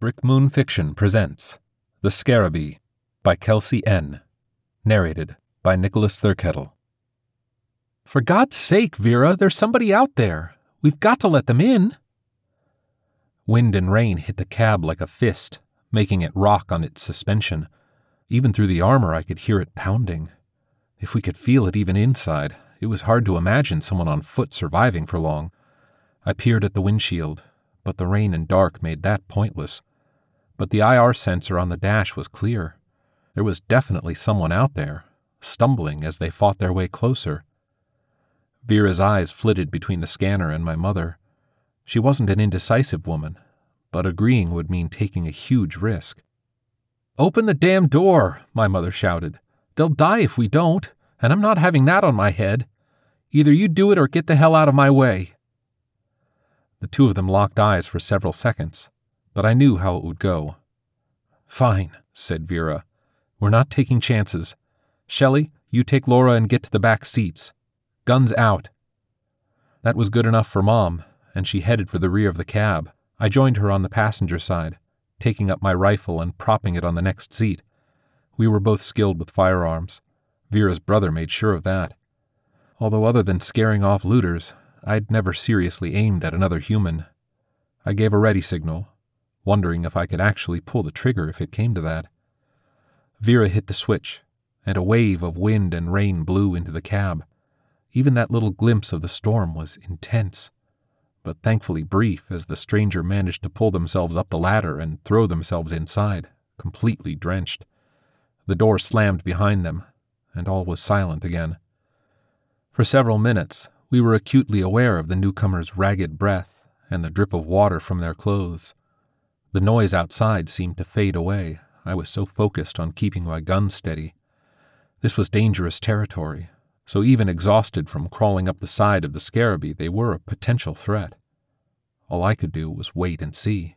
Brick Moon Fiction presents The Scarabee by Kelsey N. Narrated by Nicholas Thurkettle. For God's sake, Vera, there's somebody out there. We've got to let them in. Wind and rain hit the cab like a fist, making it rock on its suspension. Even through the armor, I could hear it pounding. If we could feel it even inside, it was hard to imagine someone on foot surviving for long. I peered at the windshield, but the rain and dark made that pointless. But the IR sensor on the dash was clear. There was definitely someone out there, stumbling as they fought their way closer. Vera's eyes flitted between the scanner and my mother. She wasn't an indecisive woman, but agreeing would mean taking a huge risk. Open the damn door, my mother shouted. They'll die if we don't, and I'm not having that on my head. Either you do it or get the hell out of my way. The two of them locked eyes for several seconds, but I knew how it would go. Fine, said Vera. We're not taking chances. Shelley, you take Laura and get to the back seats. Guns out. That was good enough for Mom, and she headed for the rear of the cab. I joined her on the passenger side, taking up my rifle and propping it on the next seat. We were both skilled with firearms. Vera's brother made sure of that. Although, other than scaring off looters, I'd never seriously aimed at another human. I gave a ready signal, wondering if I could actually pull the trigger if it came to that. Vera hit the switch, and a wave of wind and rain blew into the cab. Even that little glimpse of the storm was intense, but thankfully brief as the stranger managed to pull themselves up the ladder and throw themselves inside, completely drenched. The door slammed behind them, and all was silent again. For several minutes, we were acutely aware of the newcomer's ragged breath and the drip of water from their clothes. The noise outside seemed to fade away. I was so focused on keeping my gun steady. This was dangerous territory, so even exhausted from crawling up the side of the Scarabee, they were a potential threat. All I could do was wait and see.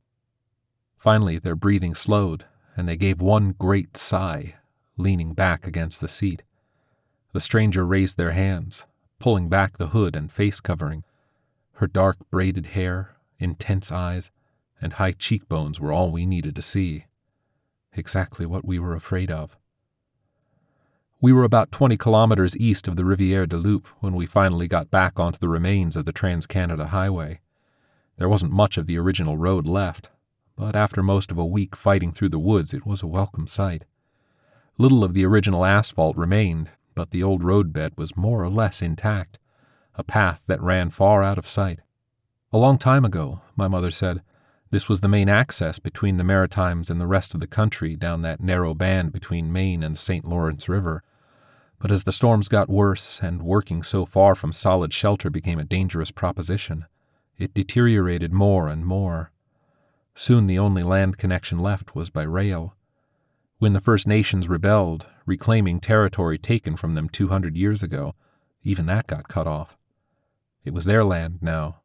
Finally, their breathing slowed, and they gave one great sigh, leaning back against the seat. The stranger raised their hands, pulling back the hood and face covering. Her dark braided hair, intense eyes, and high cheekbones were all we needed to see. Exactly what we were afraid of. We were about 20 kilometers east of the Riviere du Loup when we finally got back onto the remains of the Trans Canada Highway. There wasn't much of the original road left, but after most of a week fighting through the woods, it was a welcome sight. Little of the original asphalt remained, but the old roadbed was more or less intact, a path that ran far out of sight. A long time ago, my mother said, this was the main access between the Maritimes and the rest of the country down that narrow band between Maine and the St. Lawrence River. But as the storms got worse and working so far from solid shelter became a dangerous proposition, it deteriorated more and more. Soon the only land connection left was by rail. When the First Nations rebelled, reclaiming territory taken from them 200 years ago, even that got cut off. It was their land now,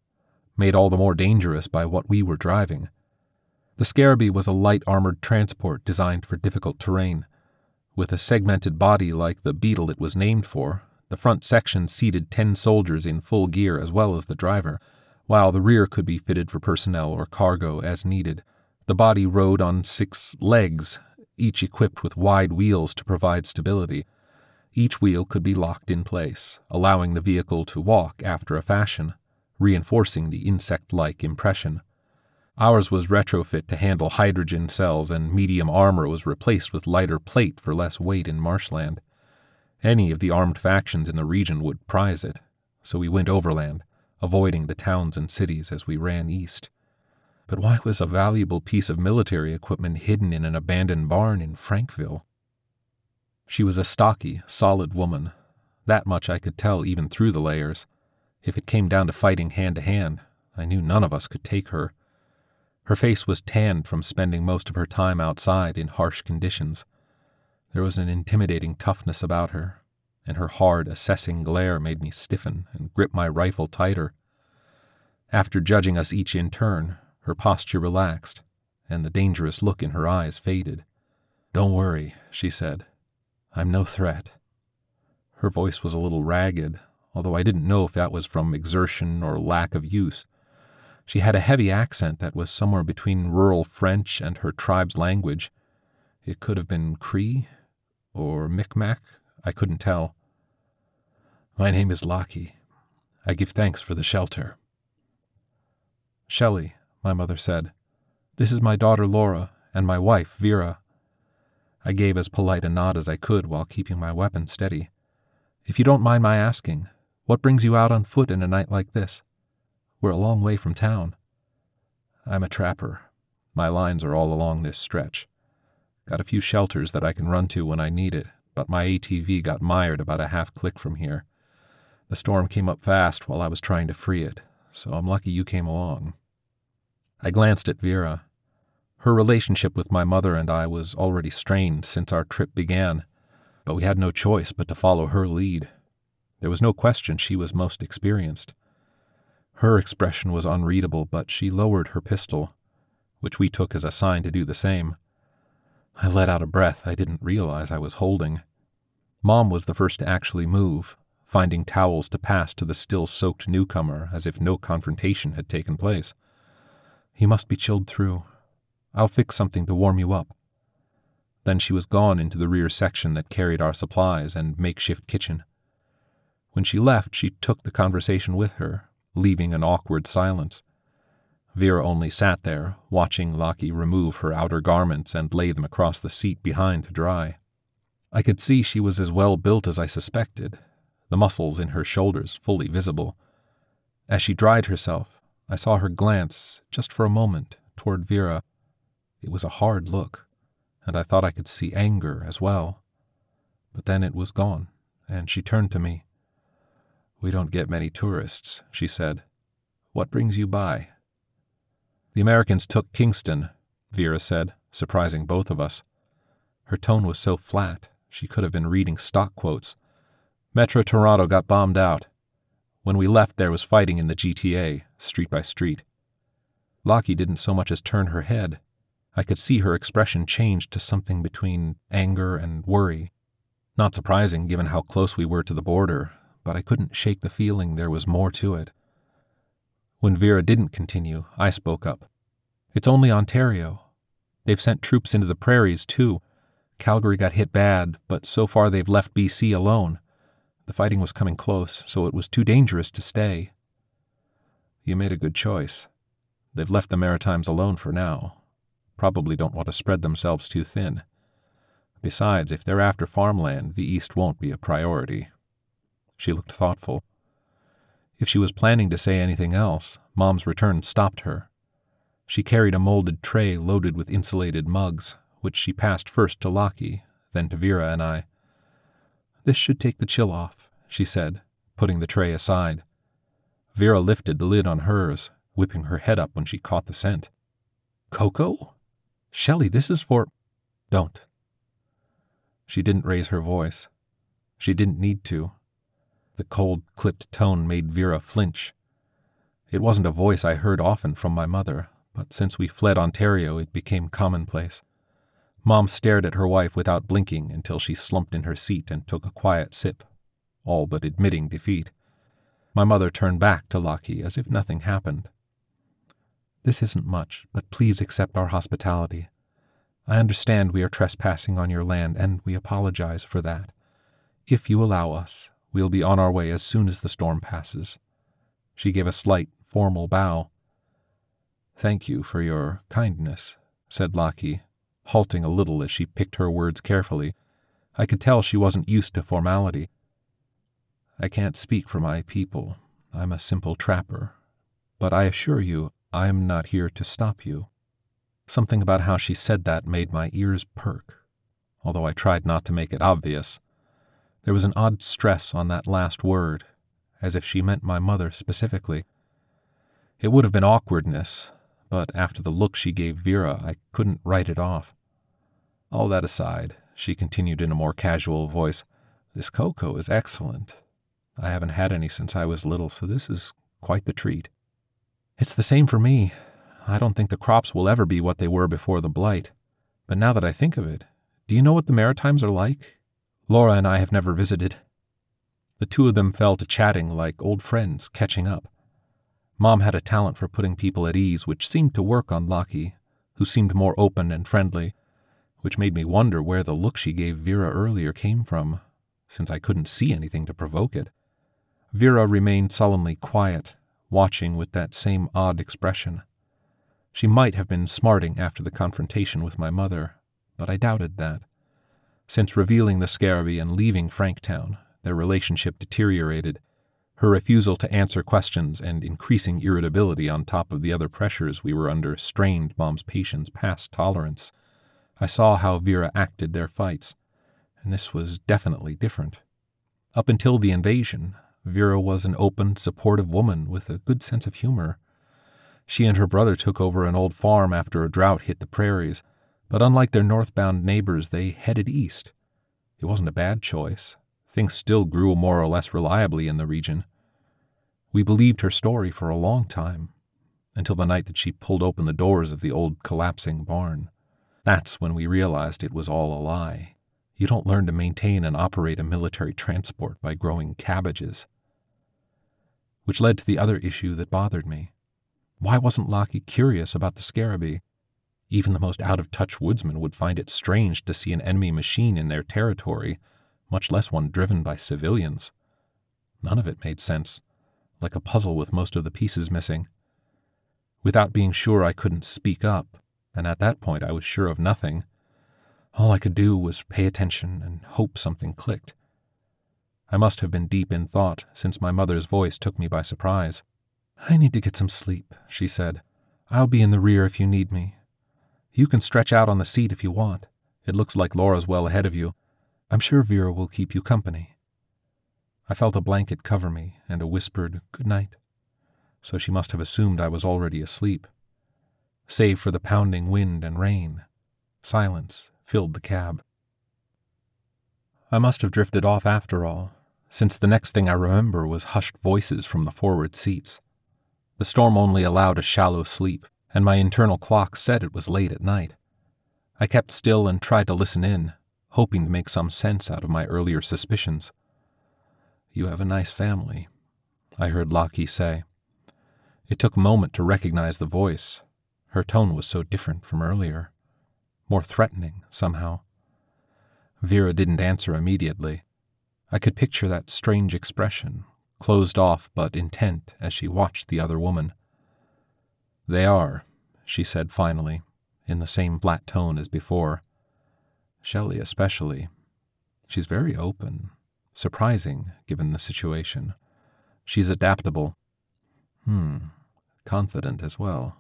made all the more dangerous by what we were driving. The Scarabee was a light armored transport designed for difficult terrain. With a segmented body like the beetle it was named for, the front section seated 10 soldiers in full gear as well as the driver, while the rear could be fitted for personnel or cargo as needed. The body rode on six legs each equipped with wide wheels to provide stability. Each wheel could be locked in place, allowing the vehicle to walk after a fashion, reinforcing the insect like impression. Ours was retrofit to handle hydrogen cells, and medium armor was replaced with lighter plate for less weight in marshland. Any of the armed factions in the region would prize it, so we went overland, avoiding the towns and cities as we ran east. But why was a valuable piece of military equipment hidden in an abandoned barn in Frankville? She was a stocky, solid woman. That much I could tell even through the layers. If it came down to fighting hand to hand, I knew none of us could take her. Her face was tanned from spending most of her time outside in harsh conditions. There was an intimidating toughness about her, and her hard, assessing glare made me stiffen and grip my rifle tighter. After judging us each in turn, her posture relaxed, and the dangerous look in her eyes faded. Don't worry, she said. I'm no threat. Her voice was a little ragged, although I didn't know if that was from exertion or lack of use. She had a heavy accent that was somewhere between rural French and her tribe's language. It could have been Cree or Micmac, I couldn't tell. My name is Lockie. I give thanks for the shelter. Shelley, my mother said. This is my daughter Laura and my wife Vera. I gave as polite a nod as I could while keeping my weapon steady. If you don't mind my asking, what brings you out on foot in a night like this? We're a long way from town. I'm a trapper. My lines are all along this stretch. Got a few shelters that I can run to when I need it, but my ATV got mired about a half click from here. The storm came up fast while I was trying to free it, so I'm lucky you came along. I glanced at Vera. Her relationship with my mother and I was already strained since our trip began, but we had no choice but to follow her lead. There was no question she was most experienced. Her expression was unreadable, but she lowered her pistol, which we took as a sign to do the same. I let out a breath I didn't realize I was holding. Mom was the first to actually move, finding towels to pass to the still soaked newcomer as if no confrontation had taken place. You must be chilled through. I'll fix something to warm you up. Then she was gone into the rear section that carried our supplies and makeshift kitchen. When she left, she took the conversation with her, leaving an awkward silence. Vera only sat there, watching Lockie remove her outer garments and lay them across the seat behind to dry. I could see she was as well built as I suspected, the muscles in her shoulders fully visible. As she dried herself, I saw her glance, just for a moment, toward Vera. It was a hard look, and I thought I could see anger as well. But then it was gone, and she turned to me. We don't get many tourists, she said. What brings you by? The Americans took Kingston, Vera said, surprising both of us. Her tone was so flat, she could have been reading stock quotes. Metro Toronto got bombed out. When we left, there was fighting in the GTA, street by street. Lockie didn't so much as turn her head. I could see her expression change to something between anger and worry. Not surprising, given how close we were to the border, but I couldn't shake the feeling there was more to it. When Vera didn't continue, I spoke up. It's only Ontario. They've sent troops into the prairies, too. Calgary got hit bad, but so far they've left BC alone. The fighting was coming close, so it was too dangerous to stay. You made a good choice. They've left the Maritimes alone for now. Probably don't want to spread themselves too thin. Besides, if they're after farmland, the East won't be a priority. She looked thoughtful. If she was planning to say anything else, Mom's return stopped her. She carried a molded tray loaded with insulated mugs, which she passed first to Lockie, then to Vera and I. This should take the chill off, she said, putting the tray aside. Vera lifted the lid on hers, whipping her head up when she caught the scent. Cocoa? Shelley, this is for. Don't. She didn't raise her voice. She didn't need to. The cold, clipped tone made Vera flinch. It wasn't a voice I heard often from my mother, but since we fled Ontario, it became commonplace. Mom stared at her wife without blinking until she slumped in her seat and took a quiet sip, all but admitting defeat. My mother turned back to Lockie as if nothing happened. This isn't much, but please accept our hospitality. I understand we are trespassing on your land, and we apologize for that. If you allow us, We'll be on our way as soon as the storm passes. She gave a slight, formal bow. Thank you for your kindness, said Lockie, halting a little as she picked her words carefully. I could tell she wasn't used to formality. I can't speak for my people. I'm a simple trapper. But I assure you, I am not here to stop you. Something about how she said that made my ears perk, although I tried not to make it obvious. There was an odd stress on that last word, as if she meant my mother specifically. It would have been awkwardness, but after the look she gave Vera, I couldn't write it off. All that aside, she continued in a more casual voice, This cocoa is excellent. I haven't had any since I was little, so this is quite the treat. It's the same for me. I don't think the crops will ever be what they were before the blight. But now that I think of it, do you know what the Maritimes are like? Laura and I have never visited. The two of them fell to chatting like old friends catching up. Mom had a talent for putting people at ease, which seemed to work on Lockie, who seemed more open and friendly, which made me wonder where the look she gave Vera earlier came from, since I couldn't see anything to provoke it. Vera remained sullenly quiet, watching with that same odd expression. She might have been smarting after the confrontation with my mother, but I doubted that. Since revealing the scarabee and leaving Franktown, their relationship deteriorated. Her refusal to answer questions and increasing irritability on top of the other pressures we were under strained Mom's patience past tolerance. I saw how Vera acted their fights, and this was definitely different. Up until the invasion, Vera was an open, supportive woman with a good sense of humor. She and her brother took over an old farm after a drought hit the prairies, but unlike their northbound neighbors, they headed east. It wasn't a bad choice. Things still grew more or less reliably in the region. We believed her story for a long time, until the night that she pulled open the doors of the old collapsing barn. That's when we realized it was all a lie. You don't learn to maintain and operate a military transport by growing cabbages. Which led to the other issue that bothered me. Why wasn't Lockie curious about the scarabee? Even the most out of touch woodsman would find it strange to see an enemy machine in their territory, much less one driven by civilians. None of it made sense, like a puzzle with most of the pieces missing. Without being sure, I couldn't speak up, and at that point I was sure of nothing. All I could do was pay attention and hope something clicked. I must have been deep in thought, since my mother's voice took me by surprise. I need to get some sleep, she said. I'll be in the rear if you need me. You can stretch out on the seat if you want. It looks like Laura's well ahead of you. I'm sure Vera will keep you company. I felt a blanket cover me and a whispered good night, so she must have assumed I was already asleep. Save for the pounding wind and rain, silence filled the cab. I must have drifted off after all, since the next thing I remember was hushed voices from the forward seats. The storm only allowed a shallow sleep, and my internal clock said it was late at night. I kept still and tried to listen in, hoping to make some sense out of my earlier suspicions. You have a nice family, I heard Lockie say. It took a moment to recognize the voice. Her tone was so different from earlier, more threatening, somehow. Vera didn't answer immediately. I could picture that strange expression, closed off but intent as she watched the other woman. They are, she said finally, in the same flat tone as before. Shelley especially. She's very open, surprising given the situation. She's adaptable. Hmm, confident as well.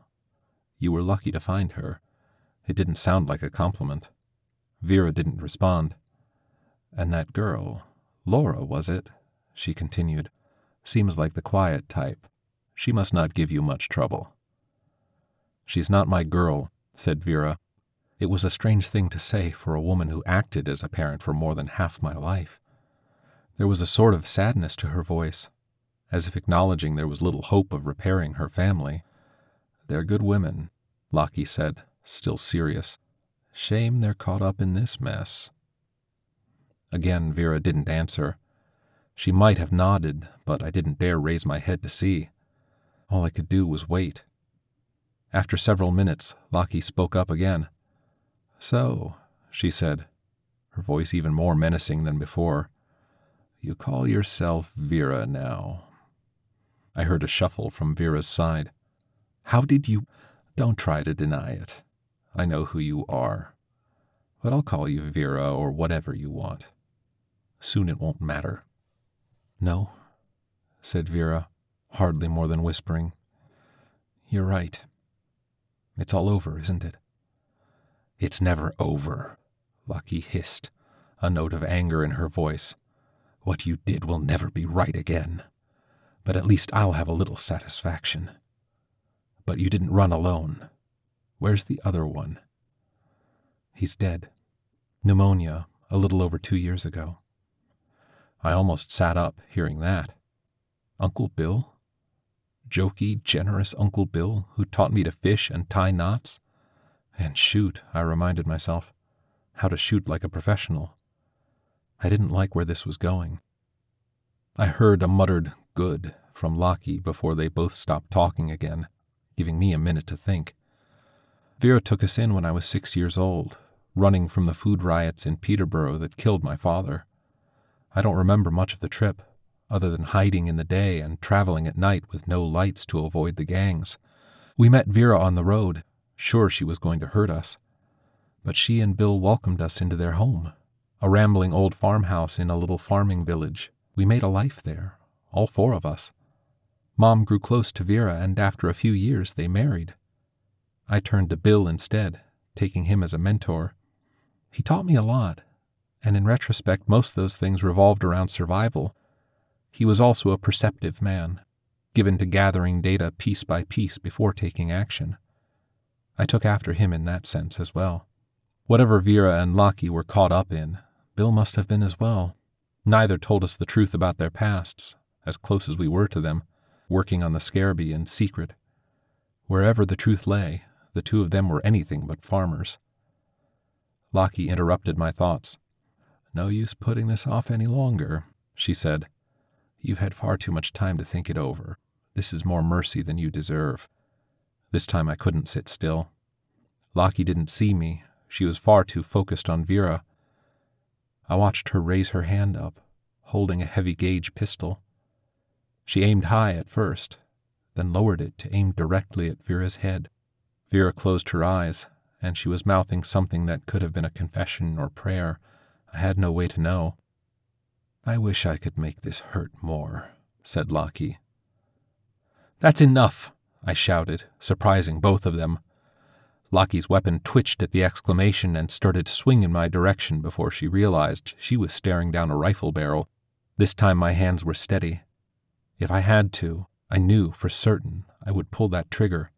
You were lucky to find her. It didn't sound like a compliment. Vera didn't respond. And that girl, Laura, was it? She continued. Seems like the quiet type. She must not give you much trouble. She's not my girl, said Vera. It was a strange thing to say for a woman who acted as a parent for more than half my life. There was a sort of sadness to her voice, as if acknowledging there was little hope of repairing her family. They're good women, Lockie said, still serious. Shame they're caught up in this mess. Again, Vera didn't answer. She might have nodded, but I didn't dare raise my head to see. All I could do was wait. After several minutes, Lockie spoke up again. So, she said, her voice even more menacing than before, you call yourself Vera now. I heard a shuffle from Vera's side. How did you? Don't try to deny it. I know who you are. But I'll call you Vera or whatever you want. Soon it won't matter. No, said Vera, hardly more than whispering. You're right. It's all over, isn't it? It's never over, Lockie hissed, a note of anger in her voice. What you did will never be right again. But at least I'll have a little satisfaction. But you didn't run alone. Where's the other one? He's dead. Pneumonia, a little over two years ago. I almost sat up hearing that. Uncle Bill? Jokey, generous Uncle Bill who taught me to fish and tie knots. And shoot, I reminded myself. How to shoot like a professional. I didn't like where this was going. I heard a muttered good from Lockie before they both stopped talking again, giving me a minute to think. Vera took us in when I was six years old, running from the food riots in Peterborough that killed my father. I don't remember much of the trip, other than hiding in the day and traveling at night with no lights to avoid the gangs. We met Vera on the road, sure she was going to hurt us. But she and Bill welcomed us into their home, a rambling old farmhouse in a little farming village. We made a life there, all four of us. Mom grew close to Vera, and after a few years they married. I turned to Bill instead, taking him as a mentor. He taught me a lot, and in retrospect, most of those things revolved around survival. He was also a perceptive man, given to gathering data piece by piece before taking action. I took after him in that sense as well. Whatever Vera and Lockie were caught up in, Bill must have been as well. Neither told us the truth about their pasts, as close as we were to them, working on the Scarabee in secret. Wherever the truth lay, the two of them were anything but farmers. Lockie interrupted my thoughts. No use putting this off any longer, she said. You've had far too much time to think it over. This is more mercy than you deserve. This time I couldn't sit still. Lockie didn't see me. She was far too focused on Vera. I watched her raise her hand up, holding a heavy gauge pistol. She aimed high at first, then lowered it to aim directly at Vera's head. Vera closed her eyes, and she was mouthing something that could have been a confession or prayer. I had no way to know. I wish I could make this hurt more, said Lockie. That's enough, I shouted, surprising both of them. Lockie's weapon twitched at the exclamation and started swing in my direction before she realized she was staring down a rifle barrel. This time my hands were steady. If I had to, I knew for certain I would pull that trigger.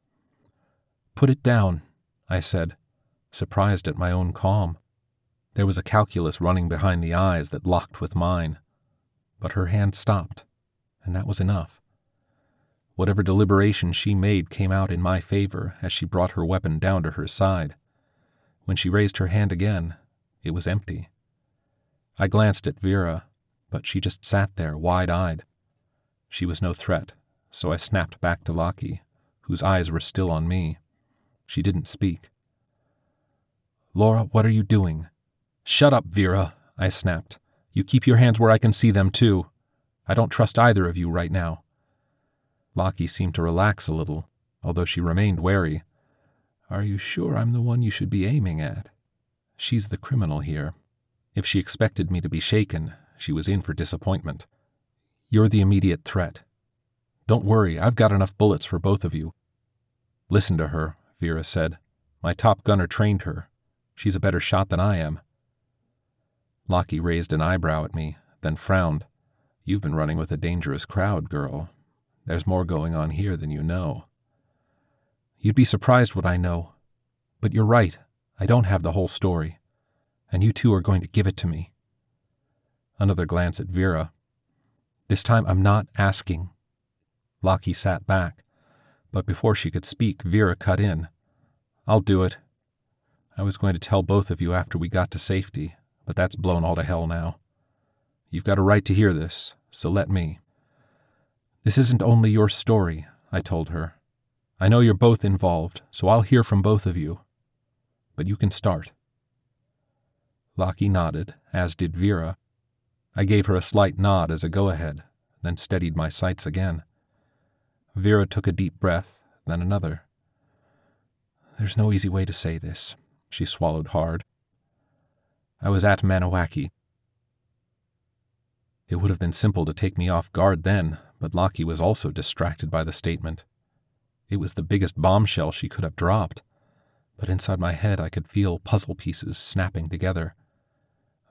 Put it down, I said, surprised at my own calm. There was a calculus running behind the eyes that locked with mine. But her hand stopped, and that was enough. Whatever deliberation she made came out in my favor as she brought her weapon down to her side. When she raised her hand again, it was empty. I glanced at Vera, but she just sat there wide eyed. She was no threat, so I snapped back to Lockie, whose eyes were still on me. She didn't speak. Laura, what are you doing? Shut up, Vera, I snapped. You keep your hands where I can see them, too. I don't trust either of you right now. Lockie seemed to relax a little, although she remained wary. Are you sure I'm the one you should be aiming at? She's the criminal here. If she expected me to be shaken, she was in for disappointment. You're the immediate threat. Don't worry, I've got enough bullets for both of you. Listen to her, Vera said. My top gunner trained her. She's a better shot than I am. Lockie raised an eyebrow at me, then frowned. You've been running with a dangerous crowd, girl. There's more going on here than you know. You'd be surprised what I know. But you're right, I don't have the whole story. And you two are going to give it to me. Another glance at Vera. This time I'm not asking. Lockie sat back but before she could speak, Vera cut in. I'll do it. I was going to tell both of you after we got to safety, but that's blown all to hell now. You've got a right to hear this, so let me. This isn't only your story, I told her. I know you're both involved, so I'll hear from both of you. But you can start. Lockie nodded, as did Vera. I gave her a slight nod as a go ahead, then steadied my sights again. Vera took a deep breath, then another. There's no easy way to say this. She swallowed hard. I was at Maniwaki. It would have been simple to take me off guard then, but Lockie was also distracted by the statement. It was the biggest bombshell she could have dropped, but inside my head I could feel puzzle pieces snapping together.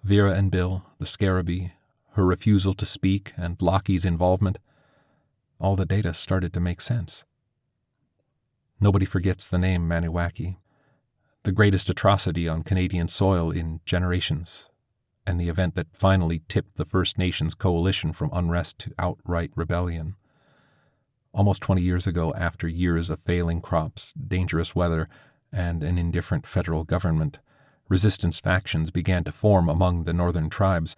Vera and Bill, the Scarabee, her refusal to speak, and Lockie's involvement all the data started to make sense. Nobody forgets the name Maniwaki, the greatest atrocity on Canadian soil in generations, and the event that finally tipped the First Nations coalition from unrest to outright rebellion. Almost 20 years ago, after years of failing crops, dangerous weather, and an indifferent federal government, resistance factions began to form among the northern tribes.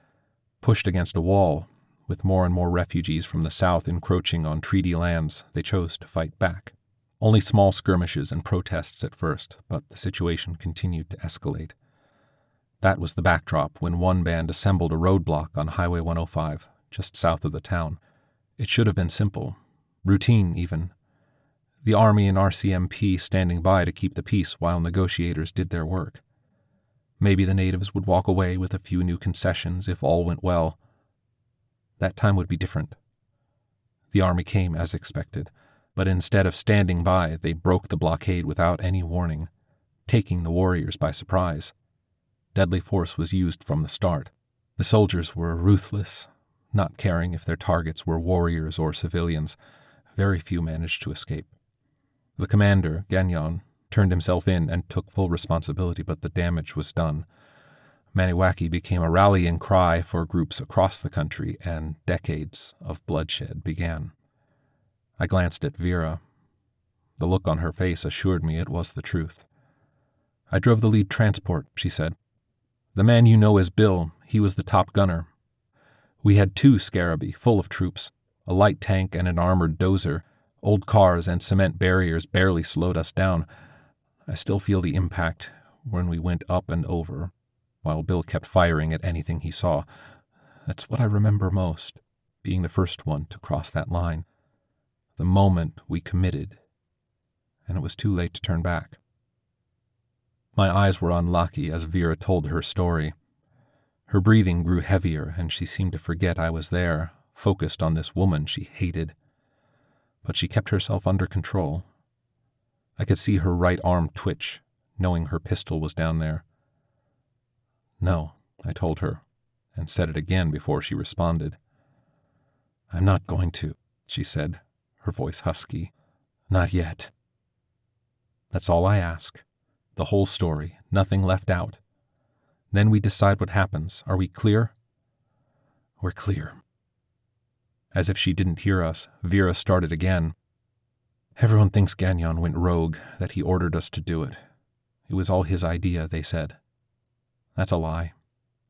Pushed against a wall, With more and more refugees from the south encroaching on treaty lands, they chose to fight back. Only small skirmishes and protests at first, but the situation continued to escalate. That was the backdrop when one band assembled a roadblock on Highway 105, just south of the town. It should have been simple, routine even. The Army and RCMP standing by to keep the peace while negotiators did their work. Maybe the natives would walk away with a few new concessions if all went well. That time would be different. The Army came as expected, but instead of standing by, they broke the blockade without any warning, taking the warriors by surprise. Deadly force was used from the start. The soldiers were ruthless, not caring if their targets were warriors or civilians. Very few managed to escape. The commander, Gagnon, turned himself in and took full responsibility, but the damage was done. Maniwaki became a rallying cry for groups across the country, and decades of bloodshed began. I glanced at Vera. The look on her face assured me it was the truth. I drove the lead transport, she said. The man you know as Bill, he was the top gunner. We had two Scarabee, full of troops, a light tank and an armored dozer. Old cars and cement barriers barely slowed us down. I still feel the impact when we went up and over, while Bill kept firing at anything he saw. That's what I remember most, being the first one to cross that line. The moment we committed, and it was too late to turn back. My eyes were on Lockie as Vera told her story. Her breathing grew heavier, and she seemed to forget I was there, focused on this woman she hated. But she kept herself under control. I could see her right arm twitch, knowing her pistol was down there. No, I told her, and said it again before she responded. I'm not going to, she said, her voice husky. Not yet. That's all I ask. The whole story, nothing left out. Then we decide what happens. Are we clear? We're clear. As if she didn't hear us, Vera started again. Everyone thinks Gagnon went rogue, that he ordered us to do it. It was all his idea, they said. That's a lie.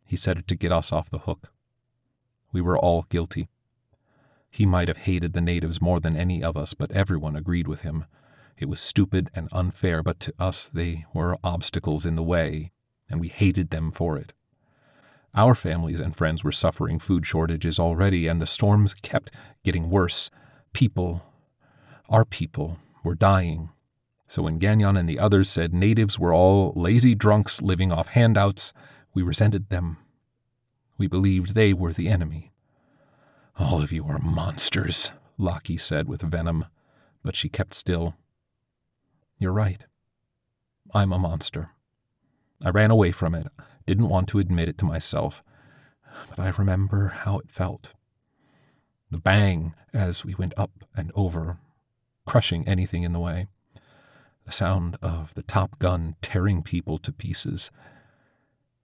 He said it to get us off the hook. We were all guilty. He might have hated the natives more than any of us, but everyone agreed with him. It was stupid and unfair, but to us they were obstacles in the way, and we hated them for it. Our families and friends were suffering food shortages already, and the storms kept getting worse. People our people were dying. So when Gagnon and the others said natives were all lazy drunks living off handouts, we resented them. We believed they were the enemy. All of you are monsters, Lockie said with venom, but she kept still. You're right. I'm a monster. I ran away from it, didn't want to admit it to myself, but I remember how it felt. The bang as we went up and over crushing anything in the way. The sound of the top gun tearing people to pieces.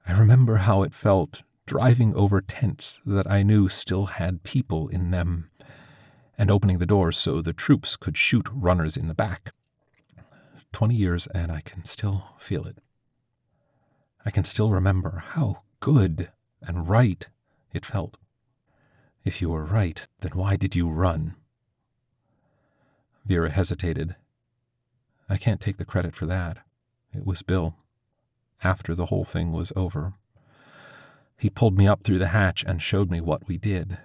I remember how it felt driving over tents that I knew still had people in them, and opening the doors so the troops could shoot runners in the back. Twenty years, and I can still feel it. I can still remember how good and right it felt. If you were right, then why did you run? Vera hesitated. I can't take the credit for that. It was Bill. After the whole thing was over. He pulled me up through the hatch and showed me what we did.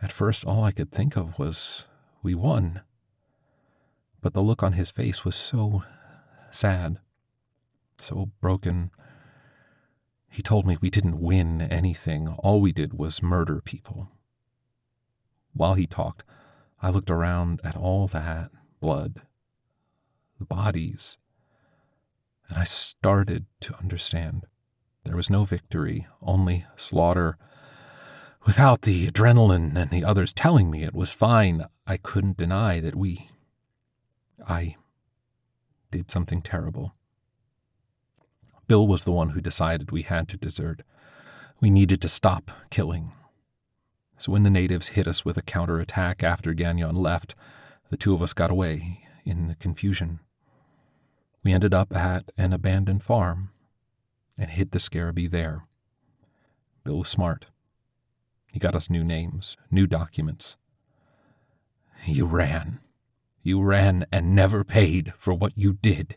At first, all I could think of was we won. But the look on his face was so sad, so broken. He told me we didn't win anything. All we did was murder people. While he talked, I looked around at all that blood, the bodies, and I started to understand. There was no victory, only slaughter. Without the adrenaline and the others telling me it was fine, I couldn't deny that we. I did something terrible. Bill was the one who decided we had to desert. We needed to stop killing. So when the natives hit us with a counterattack after Gagnon left, the two of us got away in the confusion. We ended up at an abandoned farm and hid the scarabee there. Bill was smart. He got us new names, new documents. You ran. You ran and never paid for what you did.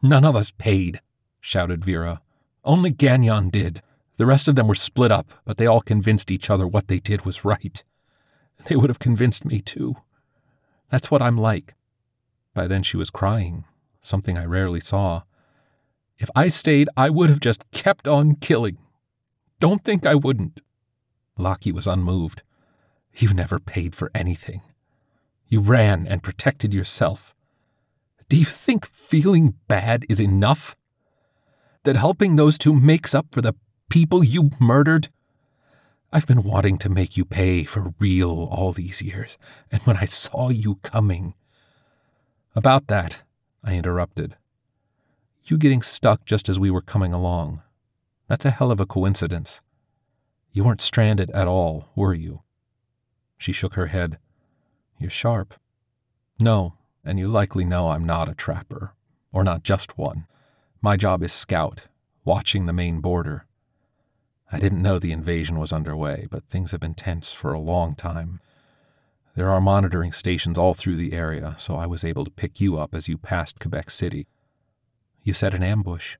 None of us paid, shouted Vera. Only Gagnon did. The rest of them were split up, but they all convinced each other what they did was right. They would have convinced me too. That's what I'm like. By then she was crying, something I rarely saw. If I stayed, I would have just kept on killing. Don't think I wouldn't. Lockie was unmoved. You never paid for anything. You ran and protected yourself. Do you think feeling bad is enough? That helping those two makes up for the people you murdered? I've been wanting to make you pay for real all these years, and when I saw you coming. About that, I interrupted. You getting stuck just as we were coming along. That's a hell of a coincidence. You weren't stranded at all, were you? She shook her head. You're sharp. No, and you likely know I'm not a trapper, or not just one. My job is scout, watching the main border. I didn't know the invasion was underway, but things have been tense for a long time. There are monitoring stations all through the area, so I was able to pick you up as you passed Quebec City. You set an ambush.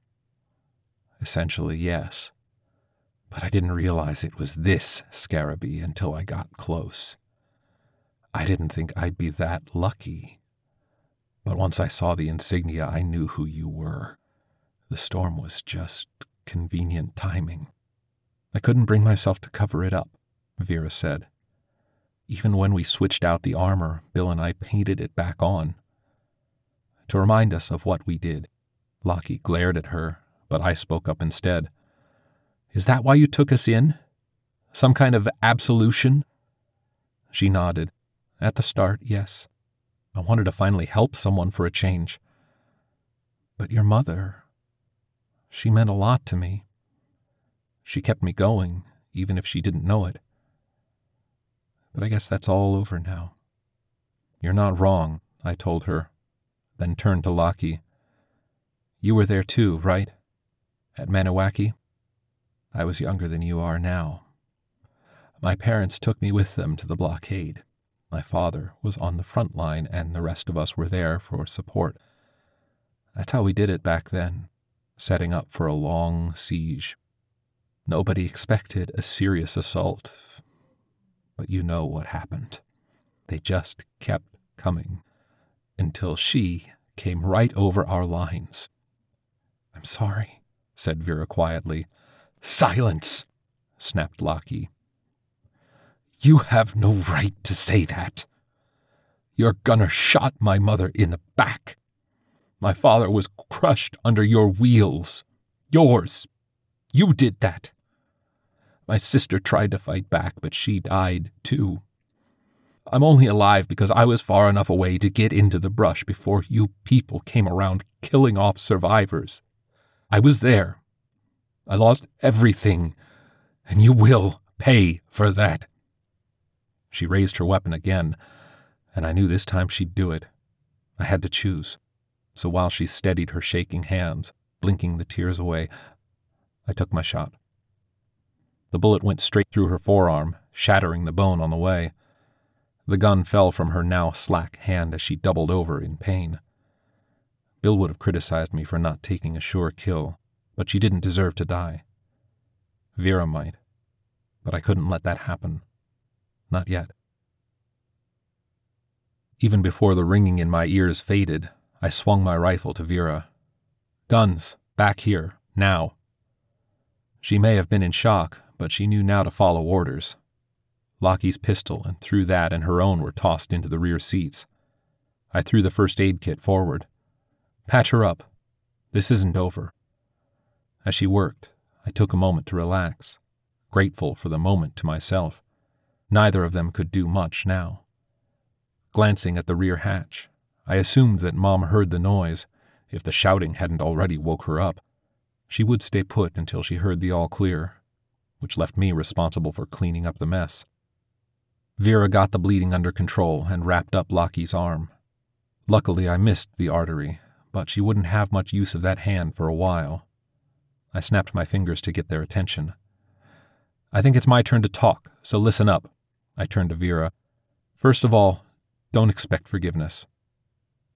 Essentially, yes. But I didn't realize it was this Scarabee until I got close. I didn't think I'd be that lucky. But once I saw the insignia, I knew who you were. The storm was just convenient timing. I couldn't bring myself to cover it up, Vera said. Even when we switched out the armor, Bill and I painted it back on. To remind us of what we did. Lockie glared at her, but I spoke up instead. Is that why you took us in? Some kind of absolution? She nodded. At the start, yes. I wanted to finally help someone for a change. But your mother, she meant a lot to me. She kept me going, even if she didn't know it. But I guess that's all over now. You're not wrong, I told her, then turned to Lockie. You were there too, right? At Maniwaki? I was younger than you are now. My parents took me with them to the blockade. My father was on the front line, and the rest of us were there for support. That's how we did it back then, setting up for a long siege. Nobody expected a serious assault, but you know what happened. They just kept coming until she came right over our lines. I'm sorry, said Vera quietly. Silence, snapped Lockie. You have no right to say that. Your gunner shot my mother in the back. My father was crushed under your wheels. Yours. You did that. My sister tried to fight back, but she died too. I'm only alive because I was far enough away to get into the brush before you people came around killing off survivors. I was there. I lost everything, and you will pay for that. She raised her weapon again, and I knew this time she'd do it. I had to choose. So while she steadied her shaking hands, blinking the tears away, I took my shot. The bullet went straight through her forearm, shattering the bone on the way. The gun fell from her now slack hand as she doubled over in pain. Bill would have criticized me for not taking a sure kill, but she didn't deserve to die. Vera might, but I couldn't let that happen. Not yet. Even before the ringing in my ears faded, I swung my rifle to Vera. Guns, back here, now. She may have been in shock, but she knew now to follow orders. Lockie's pistol and through that and her own were tossed into the rear seats. I threw the first aid kit forward. Patch her up. This isn't over. As she worked, I took a moment to relax, grateful for the moment to myself. Neither of them could do much now. Glancing at the rear hatch, I assumed that Mom heard the noise, if the shouting hadn't already woke her up. She would stay put until she heard the all clear, which left me responsible for cleaning up the mess. Vera got the bleeding under control and wrapped up Lockie's arm. Luckily, I missed the artery, but she wouldn't have much use of that hand for a while. I snapped my fingers to get their attention. I think it's my turn to talk, So listen up. I turned to Vera. First of all, don't expect forgiveness.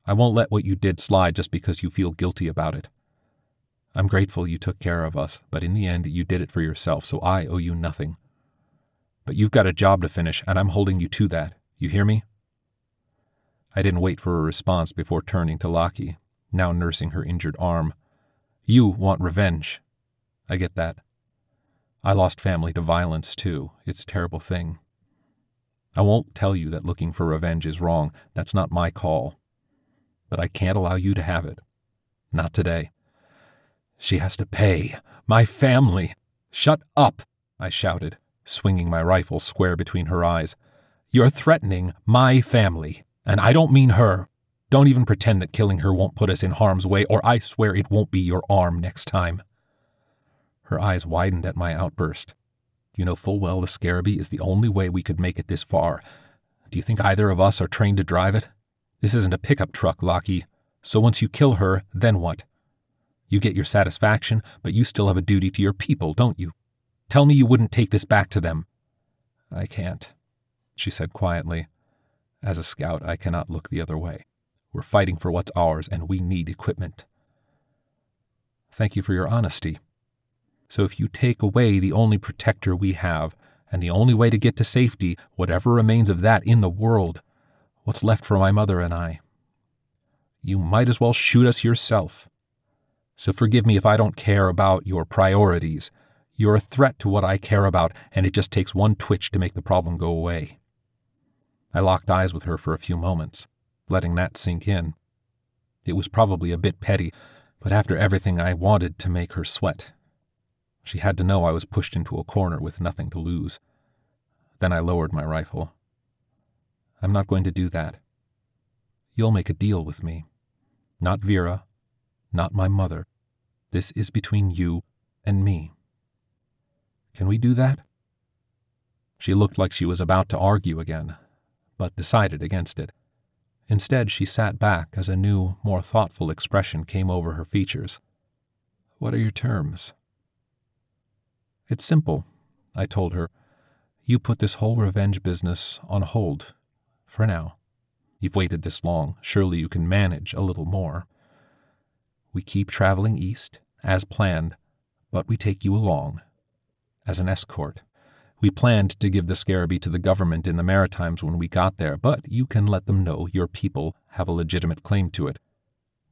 I won't let what you did slide just because you feel guilty about it. I'm grateful you took care of us, but in the end, you did it for yourself, so I owe you nothing. But you've got a job to finish, and I'm holding you to that. You hear me? I didn't wait for a response before turning to Lockie, now nursing her injured arm. You want revenge. I get that. I lost family to violence, too. It's a terrible thing. I won't tell you that looking for revenge is wrong. That's not my call. But I can't allow you to have it. Not today. She has to pay. My family. Shut up, I shouted, swinging my rifle square between her eyes. You're threatening my family, and I don't mean her. Don't even pretend that killing her won't put us in harm's way, or I swear it won't be your arm next time. Her eyes widened at my outburst. You know full well the Scarabee is the only way we could make it this far. Do you think either of us are trained to drive it? This isn't a pickup truck, Lockie. So once you kill her, then what? You get your satisfaction, but you still have a duty to your people, don't you? Tell me you wouldn't take this back to them. I can't, she said quietly. As a scout, I cannot look the other way. We're fighting for what's ours, and we need equipment. Thank you for your honesty, so if you take away the only protector we have, and the only way to get to safety, whatever remains of that in the world, what's left for my mother and I? You might as well shoot us yourself. So forgive me if I don't care about your priorities. You're a threat to what I care about, and it just takes one twitch to make the problem go away. I locked eyes with her for a few moments, letting that sink in. It was probably a bit petty, but after everything I wanted to make her sweat, she had to know I was pushed into a corner with nothing to lose. Then I lowered my rifle. I'm not going to do that. You'll make a deal with me. Not Vera, not my mother. This is between you and me. Can we do that? She looked like she was about to argue again, but decided against it. Instead, she sat back as a new, more thoughtful expression came over her features. What are your terms? It's simple, I told her. You put this whole revenge business on hold. For now. You've waited this long. Surely you can manage a little more. We keep traveling east, as planned, but we take you along. As an escort. We planned to give the Scarabee to the government in the Maritimes when we got there, but you can let them know your people have a legitimate claim to it.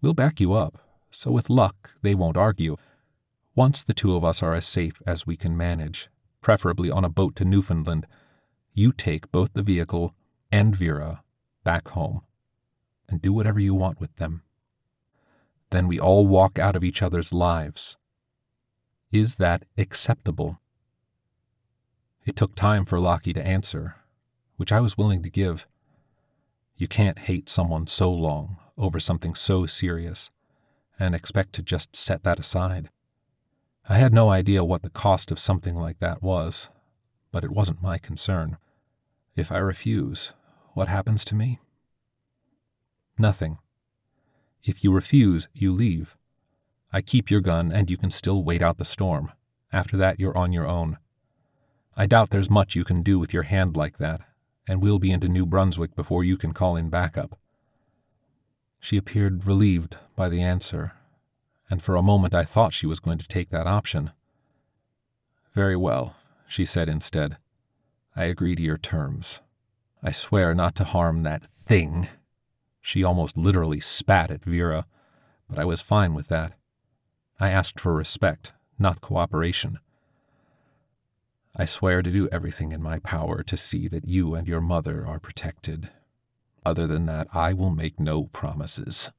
We'll back you up, so with luck they won't argue. Once the two of us are as safe as we can manage, preferably on a boat to Newfoundland, you take both the vehicle and Vera back home and do whatever you want with them. Then we all walk out of each other's lives. Is that acceptable? It took time for Lockie to answer, which I was willing to give. You can't hate someone so long over something so serious and expect to just set that aside. I had no idea what the cost of something like that was, but it wasn't my concern. If I refuse, what happens to me? Nothing. If you refuse, you leave. I keep your gun, and you can still wait out the storm. After that, you're on your own. I doubt there's much you can do with your hand like that, and we'll be into New Brunswick before you can call in backup. She appeared relieved by the answer, and for a moment I thought she was going to take that option. Very well, she said instead. I agree to your terms. I swear not to harm that thing. She almost literally spat at Vera, but I was fine with that. I asked for respect, not cooperation. I swear to do everything in my power to see that you and your mother are protected. Other than that, I will make no promises.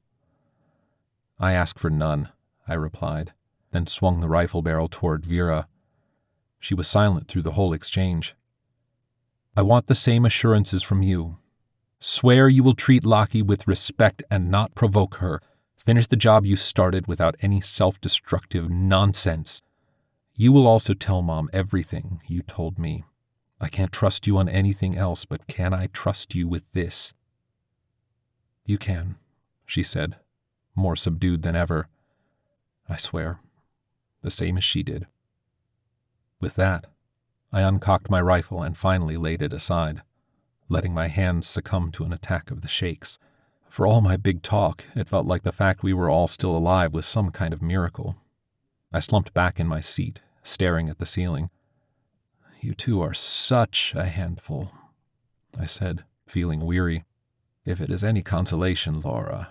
I ask for none. I replied, then swung the rifle barrel toward Vera. She was silent through the whole exchange. I want the same assurances from you. Swear you will treat Lockie with respect and not provoke her. Finish the job you started without any self destructive nonsense. You will also tell Mom everything you told me. I can't trust you on anything else, but can I trust you with this? You can, she said, more subdued than ever. I swear, the same as she did. With that, I uncocked my rifle and finally laid it aside, letting my hands succumb to an attack of the shakes. For all my big talk, it felt like the fact we were all still alive was some kind of miracle. I slumped back in my seat, staring at the ceiling. You two are such a handful, I said, feeling weary. If it is any consolation, Laura,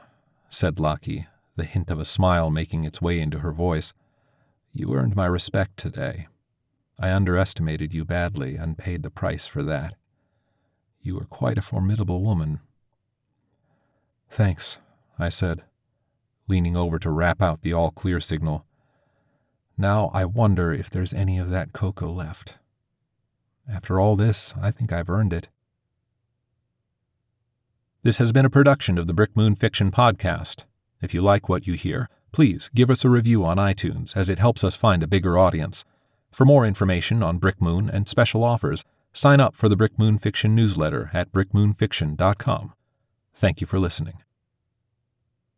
said Lockie, the hint of a smile making its way into her voice, you earned my respect today. I underestimated you badly and paid the price for that. You are quite a formidable woman. Thanks, I said, leaning over to rap out the all clear signal. Now I wonder if there's any of that cocoa left. After all this, I think I've earned it. This has been a production of the Brick Moon Fiction Podcast. If you like what you hear, please give us a review on iTunes as it helps us find a bigger audience. For more information on Brick Moon and special offers, sign up for the Brick Moon Fiction newsletter at brickmoonfiction.com. Thank you for listening.